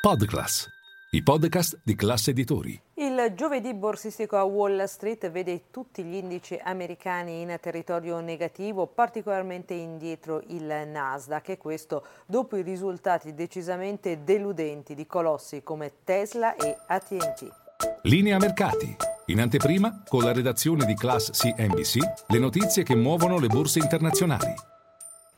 Podclass, i podcast di classe editori. Il giovedì borsistico a Wall Street vede tutti gli indici americani in territorio negativo, particolarmente indietro il Nasdaq e questo dopo i risultati decisamente deludenti di colossi come Tesla e AT&T. Linea mercati. In anteprima, con la redazione di Class CNBC, le notizie che muovono le borse internazionali.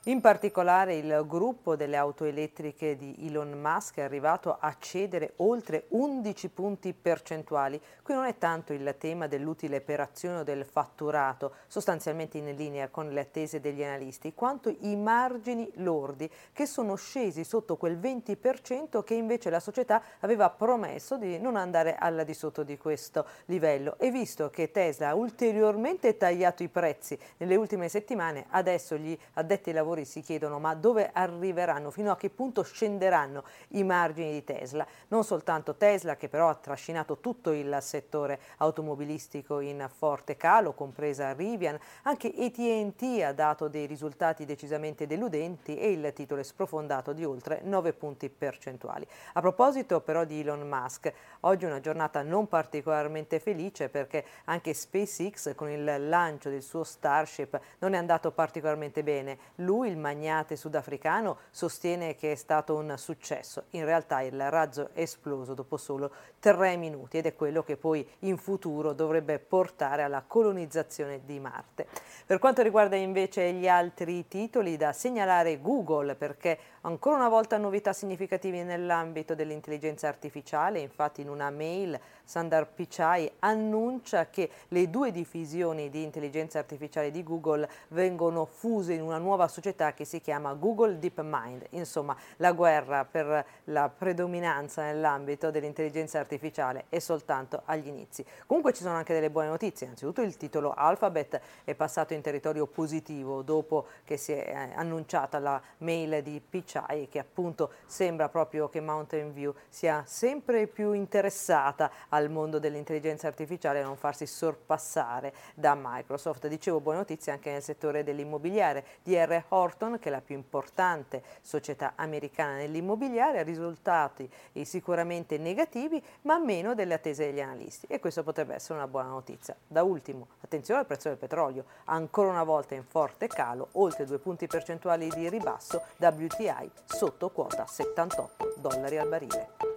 In particolare il gruppo delle auto elettriche di Elon Musk è arrivato a cedere oltre 11 punti percentuali. Qui non è tanto il tema dell'utile per azione o del fatturato, sostanzialmente in linea con le attese degli analisti, quanto i margini lordi che sono scesi sotto quel 20% che invece la società aveva promesso di non andare al di sotto di questo livello. E visto che Tesla ha ulteriormente tagliato i prezzi nelle ultime settimane, adesso gli addetti ai lavori lavori si chiedono ma dove arriveranno, fino a che punto scenderanno i margini di Tesla. Non soltanto Tesla che però ha trascinato tutto il settore automobilistico in forte calo, compresa Rivian, anche AT&T ha dato dei risultati decisamente deludenti e il titolo è sprofondato di oltre 9 punti percentuali. A proposito però di Elon Musk, oggi una giornata non particolarmente felice perché anche SpaceX con il lancio del suo Starship non è andato particolarmente bene. Lui lui, il magnate sudafricano, sostiene che è stato un successo. In realtà il razzo è esploso dopo solo tre minuti ed è quello che poi in futuro dovrebbe portare alla colonizzazione di Marte. Per quanto riguarda invece gli altri titoli, da segnalare Google perché ancora una volta novità significative nell'ambito dell'intelligenza artificiale, infatti in una mail Sandar Pichai annuncia che le due divisioni di intelligenza artificiale di Google vengono fuse in una nuova società società che si chiama Google DeepMind. Insomma, la guerra per la predominanza nell'ambito dell'intelligenza artificiale è soltanto agli inizi. Comunque ci sono anche delle buone notizie. Innanzitutto il titolo Alphabet è passato in territorio positivo dopo che si è eh, annunciata la mail di Pichai che appunto sembra proprio che Mountain View sia sempre più interessata al mondo dell'intelligenza artificiale e non farsi sorpassare da Microsoft. Dicevo buone notizie anche nel settore dell'immobiliare. DR Horton, che è la più importante società americana nell'immobiliare, ha risultati sicuramente negativi, ma meno delle attese degli analisti e questo potrebbe essere una buona notizia. Da ultimo, attenzione al prezzo del petrolio, ancora una volta in forte calo, oltre due punti percentuali di ribasso, WTI sotto quota 78 dollari al barile.